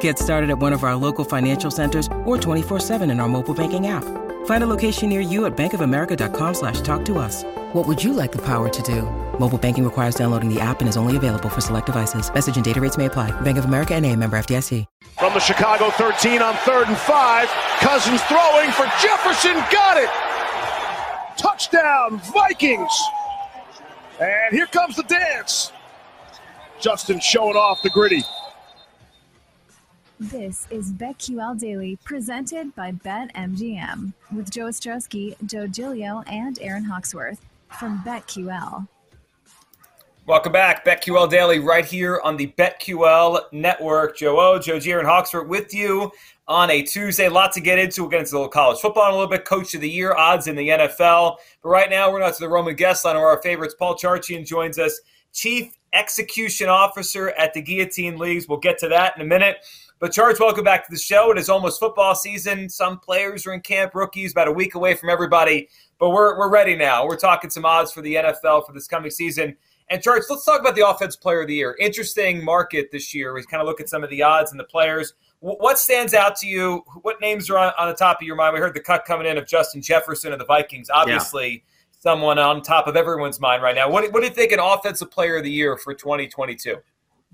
Get started at one of our local financial centers or 24-7 in our mobile banking app. Find a location near you at bankofamerica.com slash talk to us. What would you like the power to do? Mobile banking requires downloading the app and is only available for select devices. Message and data rates may apply. Bank of America and a member FDIC. From the Chicago 13 on third and five, Cousins throwing for Jefferson. Got it! Touchdown, Vikings! And here comes the dance. Justin showing off the Griddy. This is BetQL Daily, presented by BetMGM, with Joe Ostrowski, Joe Gilio, and Aaron Hawksworth from BetQL. Welcome back, BetQL Daily, right here on the BetQL Network. Joe O, Joe G, Aaron Hawksworth with you on a Tuesday. Lot to get into. We'll get into a little college football in a little bit, Coach of the Year odds in the NFL. But right now, we're not to the Roman guest line of our favorites. Paul Charchian joins us, Chief Execution Officer at the Guillotine Leagues. We'll get to that in a minute. But Charge, welcome back to the show. It is almost football season. Some players are in camp, rookies about a week away from everybody. But we're, we're ready now. We're talking some odds for the NFL for this coming season. And Charge, let's talk about the Offense Player of the Year. Interesting market this year. We kind of look at some of the odds and the players. What stands out to you? What names are on, on the top of your mind? We heard the cut coming in of Justin Jefferson of the Vikings. Obviously, yeah. someone on top of everyone's mind right now. What, what do you think an Offensive Player of the Year for 2022?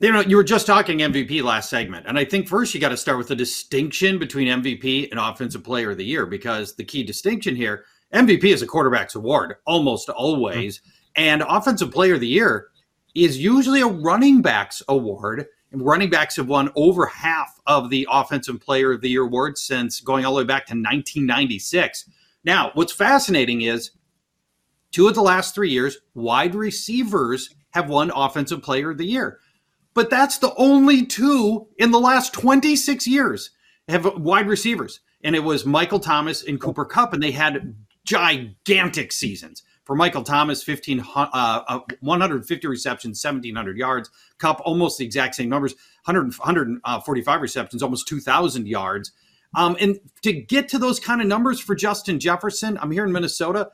You know, you were just talking MVP last segment, and I think first you got to start with the distinction between MVP and Offensive Player of the Year because the key distinction here MVP is a quarterback's award almost always, mm-hmm. and Offensive Player of the Year is usually a running back's award. And running backs have won over half of the Offensive Player of the Year awards since going all the way back to 1996. Now, what's fascinating is two of the last three years, wide receivers have won Offensive Player of the Year but that's the only two in the last 26 years have wide receivers. And it was Michael Thomas and Cooper Kupp, and they had gigantic seasons. For Michael Thomas, 15, uh, uh, 150 receptions, 1,700 yards. Cup, almost the exact same numbers, 100, 145 receptions, almost 2,000 yards. Um, and to get to those kind of numbers for Justin Jefferson, I'm here in Minnesota.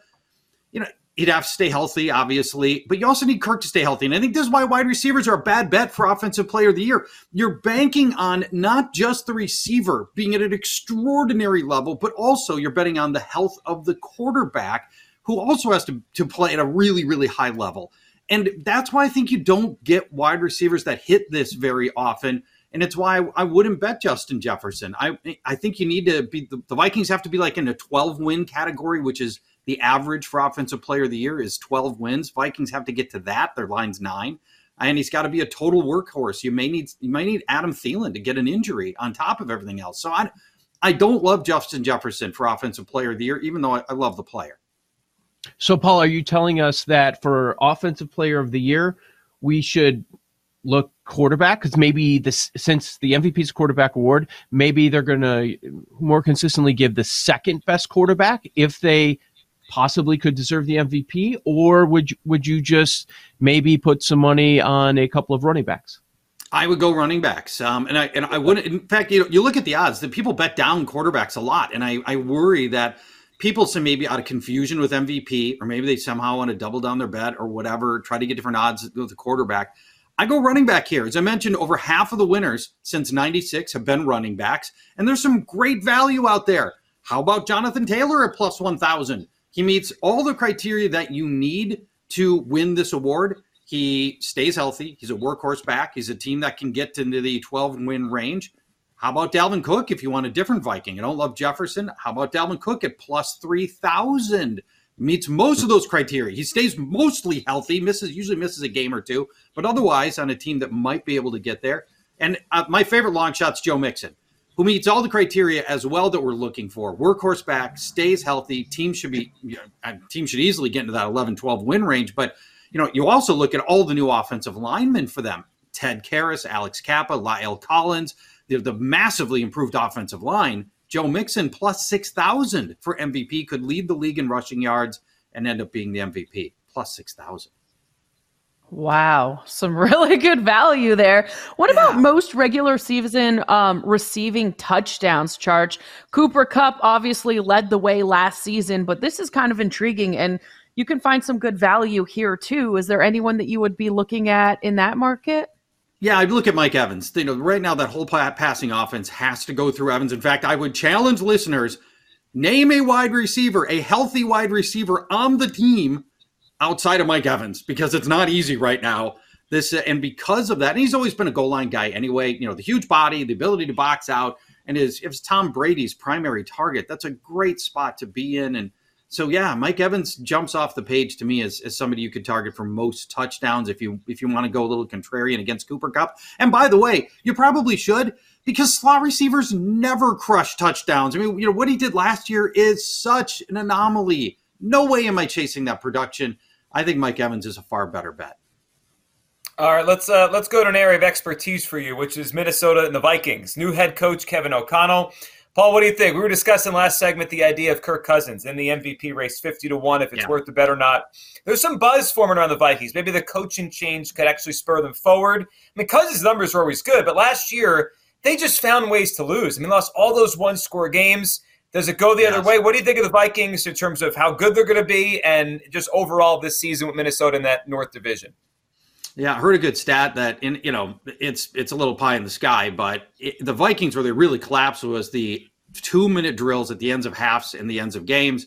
You know, he'd have to stay healthy, obviously, but you also need Kirk to stay healthy. And I think this is why wide receivers are a bad bet for Offensive Player of the Year. You're banking on not just the receiver being at an extraordinary level, but also you're betting on the health of the quarterback, who also has to, to play at a really, really high level. And that's why I think you don't get wide receivers that hit this very often. And it's why I wouldn't bet Justin Jefferson. I I think you need to be the, Vikings have to be like in a 12 win category, which is – the average for offensive player of the year is 12 wins. Vikings have to get to that. Their line's nine. And he's got to be a total workhorse. You may need you might need Adam Thielen to get an injury on top of everything else. So I I don't love Justin Jefferson for offensive player of the year, even though I, I love the player. So Paul, are you telling us that for offensive player of the year, we should look quarterback because maybe this since the MVP's quarterback award, maybe they're going to more consistently give the second best quarterback if they possibly could deserve the MVP, or would you, would you just maybe put some money on a couple of running backs? I would go running backs, um, and I and I wouldn't. In fact, you know, you look at the odds that people bet down quarterbacks a lot, and I, I worry that people some maybe out of confusion with MVP, or maybe they somehow want to double down their bet or whatever, try to get different odds with the quarterback. I go running back here. As I mentioned, over half of the winners since 96 have been running backs, and there's some great value out there. How about Jonathan Taylor at plus 1,000? He meets all the criteria that you need to win this award. He stays healthy. He's a workhorse back. He's a team that can get into the 12 win range. How about Dalvin Cook if you want a different Viking? I don't love Jefferson. How about Dalvin Cook at plus 3,000 meets most of those criteria. He stays mostly healthy, misses usually misses a game or two, but otherwise on a team that might be able to get there. And uh, my favorite long shot's Joe Mixon, who meets all the criteria as well that we're looking for. Workhorse back, stays healthy. Team should be you know, team should easily get into that 11-12 win range, but you know, you also look at all the new offensive linemen for them. Ted Karras, Alex Cappa, La'el Collins, the, the massively improved offensive line Joe Mixon plus 6,000 for MVP could lead the league in rushing yards and end up being the MVP plus 6,000. Wow, some really good value there. What yeah. about most regular season um, receiving touchdowns, Charge? Cooper Kupp obviously led the way last season, but this is kind of intriguing and you can find some good value here too. Is there anyone that you would be looking at in that market? Yeah, I'd look at Mike Evans. You know, right now that whole passing offense has to go through Evans. In fact, I would challenge listeners: name a wide receiver, a healthy wide receiver on the team outside of Mike Evans, because it's not easy right now. This and because of that, and he's always been a goal line guy anyway. You know, the huge body, the ability to box out, and is if it's Tom Brady's primary target, that's a great spot to be in. And so yeah, Mike Evans jumps off the page to me as, as somebody you could target for most touchdowns if you if you want to go a little contrarian against Cooper Kupp. And by the way, you probably should because slot receivers never crush touchdowns. I mean, you know what he did last year is such an anomaly. No way am I chasing that production. I think Mike Evans is a far better bet. All right, let's uh, let's go to an area of expertise for you, which is Minnesota and the Vikings. New head coach Kevin O'Connell Paul, what do you think? We were discussing last segment the idea of Kirk Cousins in the MVP race, fifty to one, if it's yeah. worth the bet or not. There's some buzz forming around the Vikings. Maybe the coaching change could actually spur them forward. I mean, Cousins' numbers are always good, but last year they just found ways to lose. I mean, lost all those one-score games. Does it go the yes. other way? What do you think of the Vikings in terms of how good they're going to be, and just overall this season with Minnesota in that North Division? Yeah, I heard a good stat that in you know it's it's a little pie in the sky, but it, the Vikings where they really collapsed was the two minute drills at the ends of halves and the ends of games.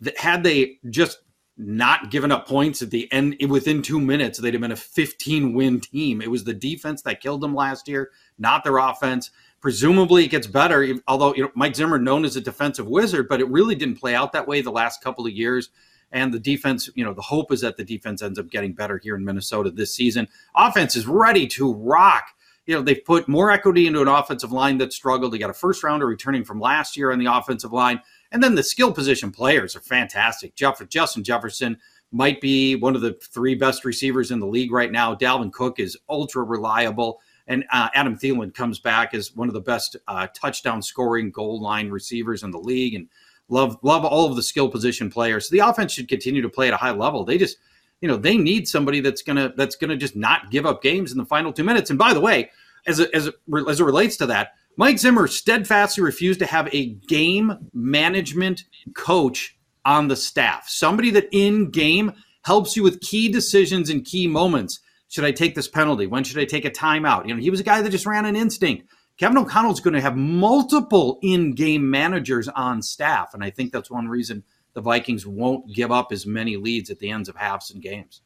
That had they just not given up points at the end within two minutes, they'd have been a 15 win team. It was the defense that killed them last year, not their offense. Presumably, it gets better. Although you know Mike Zimmer known as a defensive wizard, but it really didn't play out that way the last couple of years and the defense, you know, the hope is that the defense ends up getting better here in Minnesota this season. Offense is ready to rock. You know, they've put more equity into an offensive line that struggled. They got a first rounder returning from last year on the offensive line. And then the skill position players are fantastic. Jeff, Justin Jefferson might be one of the three best receivers in the league right now. Dalvin Cook is ultra reliable. And uh, Adam Thielen comes back as one of the best uh, touchdown scoring goal line receivers in the league. And Love love all of the skill position players. So the offense should continue to play at a high level. They just, you know, they need somebody that's gonna that's gonna just not give up games in the final two minutes. And by the way, as it, as it, as it relates to that, Mike Zimmer steadfastly refused to have a game management coach on the staff. Somebody that in game helps you with key decisions and key moments. Should I take this penalty? When should I take a timeout? You know, he was a guy that just ran an instinct. Kevin O'Connell's going to have multiple in-game managers on staff, and I think that's one reason the Vikings won't give up as many leads at the ends of halves and games.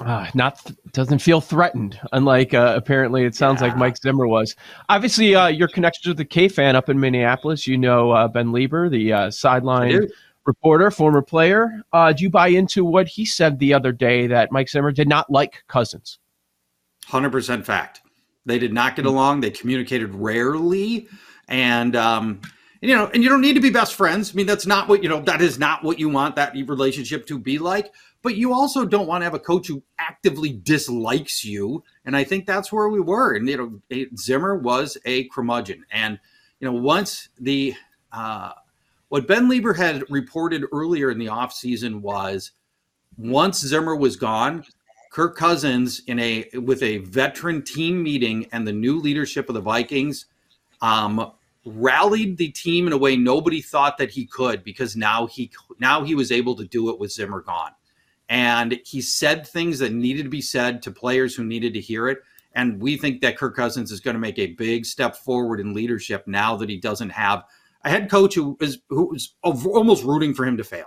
Uh, not doesn't feel threatened. Unlike uh, apparently, it sounds yeah. like Mike Zimmer was. Obviously, uh, your connection with the KFAN up in Minneapolis. You know uh, Ben Leber, the uh, sideline reporter, former player. Uh, do you buy into what he said the other day that Mike Zimmer did not like Cousins? Hundred percent fact. They did not get mm. along. They communicated rarely, and um, you know, and you don't need to be best friends. I mean, that's not what you know. That is not what you want that relationship to be like. But you also don't want to have a coach who actively dislikes you. And I think that's where we were. And you know, Zimmer was a curmudgeon. And you know, once the uh, what Ben Leber had reported earlier in the offseason was once Zimmer was gone, Kirk Cousins in a with a veteran team meeting and the new leadership of the Vikings um, rallied the team in a way nobody thought that he could because now he now he was able to do it with Zimmer gone. And he said things that needed to be said to players who needed to hear it. And we think that Kirk Cousins is going to make a big step forward in leadership now that he doesn't have a head coach who is who is almost rooting for him to fail.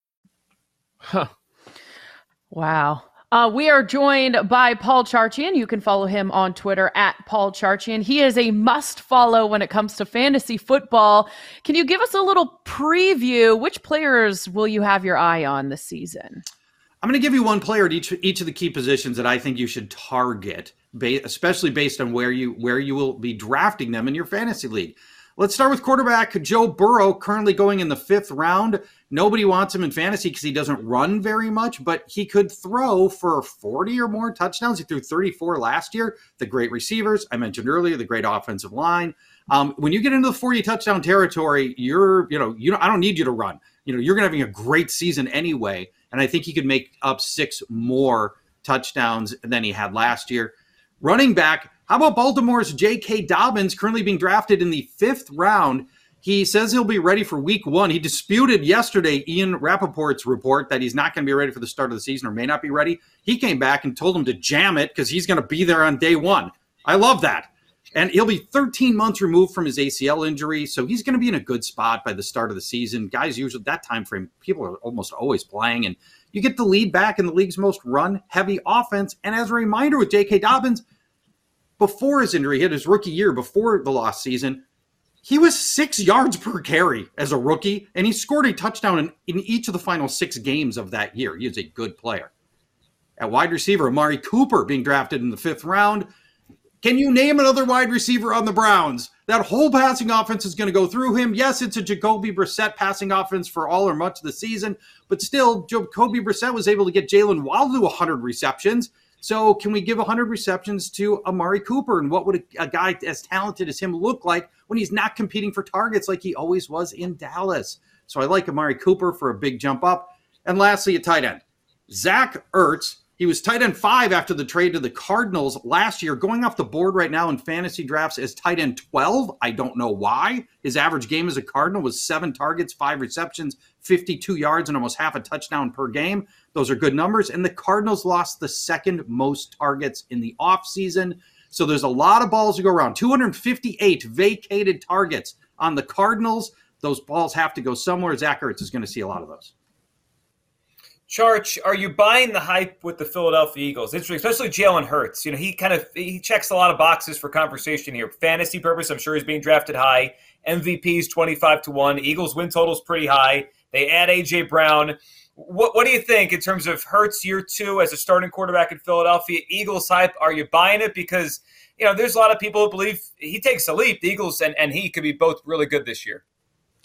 Huh. Wow. Uh, we are joined by Paul Charchian. You can follow him on Twitter at Paul Charchian. He is a must follow when it comes to fantasy football. Can you give us a little preview? Which players will you have your eye on this season? I'm going to give you one player at each each of the key positions that I think you should target, especially based on where you where you will be drafting them in your fantasy league. Let's start with quarterback Joe Burrow, currently going in the fifth round. Nobody wants him in fantasy because he doesn't run very much, but he could throw for 40 or more touchdowns. He threw 34 last year. The great receivers, I mentioned earlier, the great offensive line. Um, when you get into the 40 touchdown territory, you're, you know, you know, I don't need you to run. You know, you're going to having a great season anyway. And I think he could make up six more touchdowns than he had last year. Running back, how about Baltimore's J.K. Dobbins, currently being drafted in the fifth round? He says he'll be ready for week one. He disputed yesterday Ian Rapoport's report that he's not going to be ready for the start of the season or may not be ready. He came back and told him to jam it because he's going to be there on day one. I love that. And he'll be 13 months removed from his ACL injury, so he's going to be in a good spot by the start of the season. Guys, usually that time frame, people are almost always playing, and you get the lead back in the league's most run-heavy offense. And as a reminder, with J.K. Dobbins, before his injury, hit his rookie year before the lost season, he was six yards per carry as a rookie, and he scored a touchdown in, in each of the final six games of that year. He is a good player. At wide receiver, Amari Cooper being drafted in the fifth round. Can you name another wide receiver on the Browns? That whole passing offense is going to go through him. Yes, it's a Jacoby Brissett passing offense for all or much of the season, but still, Jacoby Brissett was able to get Jaylen Waddle to 100 receptions. So, can we give 100 receptions to Amari Cooper? And what would a, a, guy as talented as him look like when he's not competing for targets like he always was in Dallas? So, I like Amari Cooper for a big jump up. And lastly, a tight end. Zach Ertz he was tight end five after the trade to the Cardinals last year, going off the board right now in fantasy drafts as tight end 12. I don't know why. His average game as a Cardinal was seven targets, five receptions, 52 yards, and almost half a touchdown per game. Those are good numbers. And the Cardinals lost the second most targets in the offseason. So there's a lot of balls to go around 258 vacated targets on the Cardinals. Those balls have to go somewhere. Zach Ertz is going to see a lot of those. Charch, are you buying the hype with the Philadelphia Eagles? especially Jalen Hurts. You know, he kind of he checks a lot of boxes for conversation here. Fantasy purpose, I'm sure he's being drafted high. MVP's 25 to 1. Eagles win total's pretty high. They add AJ Brown. What what do you think in terms of Hurts year two as a starting quarterback in Philadelphia? Eagles hype. Are you buying it? Because, you know, there's a lot of people who believe he takes a leap. The Eagles and, and he could be both really good this year.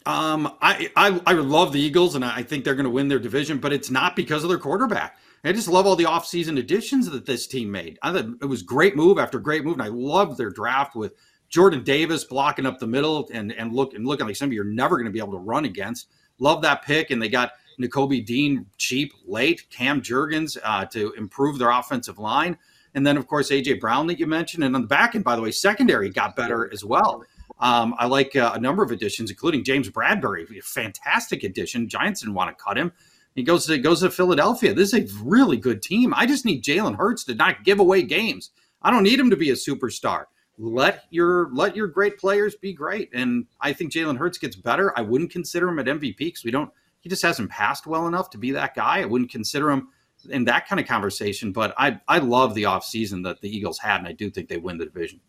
Um, I, I I love the Eagles, and I think they're going to win their division, but it's not because of their quarterback. I just love all the offseason additions that this team made. I thought it was great move after great move, and I loved their draft with Jordan Davis blocking up the middle and and look and looking like somebody you're never going to be able to run against. Love that pick, and they got Nakobe Dean cheap late, Cam Jurgens uh, to improve their offensive line, and then of course AJ Brown that you mentioned, and on the back end, by the way, secondary got better as well. Um, I like uh, a number of additions, including James Bradberry, fantastic addition. Giants didn't want to cut him. He goes to goes to Philadelphia. This is a really good team. I just need Jalen Hurts to not give away games. I don't need him to be a superstar. Let your let your great players be great. And I think Jalen Hurts gets better. I wouldn't consider him at MVP because we don't. He just hasn't passed well enough to be that guy. I wouldn't consider him in that kind of conversation. But I I love the offseason that the Eagles had, and I do think they win the division.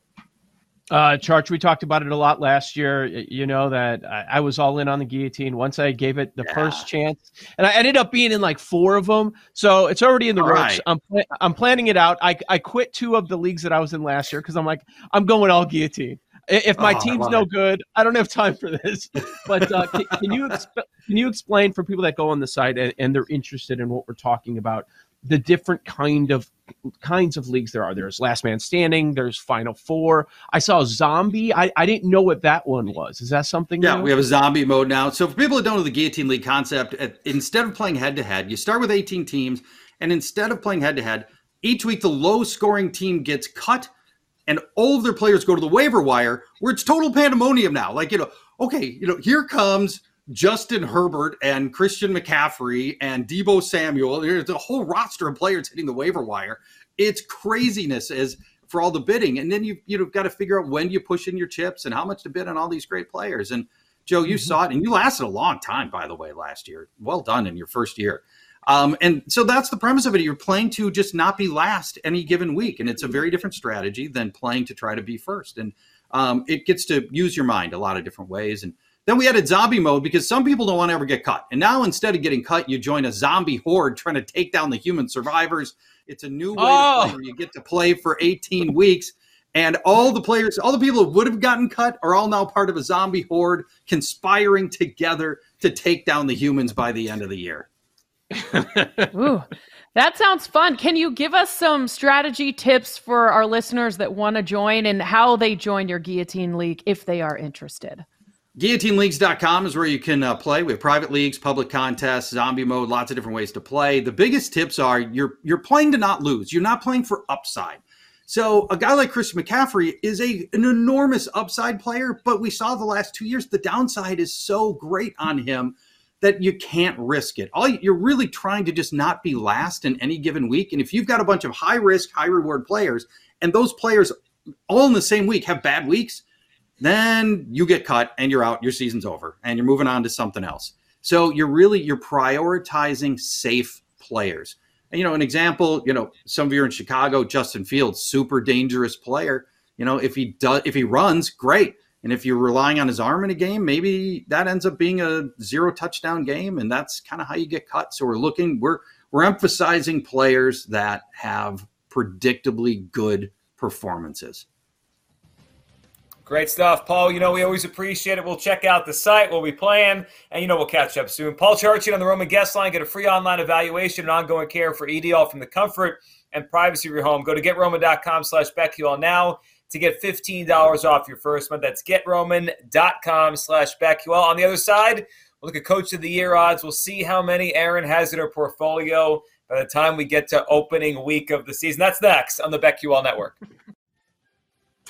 Uh, Charge, we talked about it a lot last year. You know that I, I was all in on the guillotine once I gave it the yeah. first chance, and I ended up being in like four of them. So it's already in the all works. Right. I'm I'm planning it out. I I quit two of the leagues that I was in last year because I'm like I'm going all guillotine. If my oh, team's no it. good, I don't have time for this. But uh, can, can, you exp- can you explain for people that go on the site and, and they're interested in what we're talking about? The different kind of kinds of leagues there are. There's Last Man Standing. There's Final Four. I saw Zombie. I, I didn't know what that one was. Is that something? Yeah, new? we have a zombie mode now. So for people that don't know the Guillotine League concept, at, instead of playing head to head, you start with 18 teams, and instead of playing head to head, each week the low scoring team gets cut, and all of their players go to the waiver wire, where it's total pandemonium now. Like you know, okay, you know, here comes Justin Herbert and Christian McCaffrey and Deebo Samuel. There's a whole roster of players hitting the waiver wire. It's craziness as for all the bidding. And then you you've got to figure out when you push in your chips and how much to bid on all these great players. And Joe, you mm-hmm. saw it and you lasted a long time, by the way, last year. Well done in your first year. Um, and so that's the premise of it. You're playing to just not be last any given week. And it's a very different strategy than playing to try to be first. And um, it gets to use your mind a lot of different ways. And then we added zombie mode because some people don't want to ever get cut. And now instead of getting cut, you join a zombie horde trying to take down the human survivors. It's a new way oh. to play where you get to play for 18 weeks. And all the players, all the people who would have gotten cut are all now part of a zombie horde conspiring together to take down the humans by the end of the year. Ooh, that sounds fun. Can you give us some strategy tips for our listeners that want to join and how they join your Guillotine League if they are interested? GuillotineLeagues.com is where you can uh, play. We have private leagues, public contests, zombie mode, lots of different ways to play. The biggest tips are you're you're playing to not lose. You're not playing for upside. So a guy like Christian McCaffrey is a an enormous upside player, but we saw the last two years the downside is so great on him that you can't risk it. All you're really trying to just not be last in any given week. And if you've got a bunch of high risk, high reward players, and those players all in the same week have bad weeks, then you get cut and you're out your season's over and you're moving on to something else. So you're really you're prioritizing safe players. And you know an example you know some of you are in chicago justin fields super dangerous player. You know if he does if he runs great. And if you're relying on his arm in a game maybe that ends up being a zero touchdown game and that's kind of how you get cut. So we're looking we're we're emphasizing players that have predictably good performances Great stuff, Paul. You know, we always appreciate it. We'll check out the site. We'll be playing, and you know, we'll catch up soon. Paul Charchian on the Roman guest line. Get a free online evaluation and ongoing care for ED all from the comfort and privacy of your home. Go to getroman.com slash BetQL now to get $15 off your first month. That's getroman.com slash BetQL. On the other side, we'll look at Coach of the Year odds. We'll see how many Aaron has in her portfolio by the time we get to opening week of the season. That's next on the BetQL Network.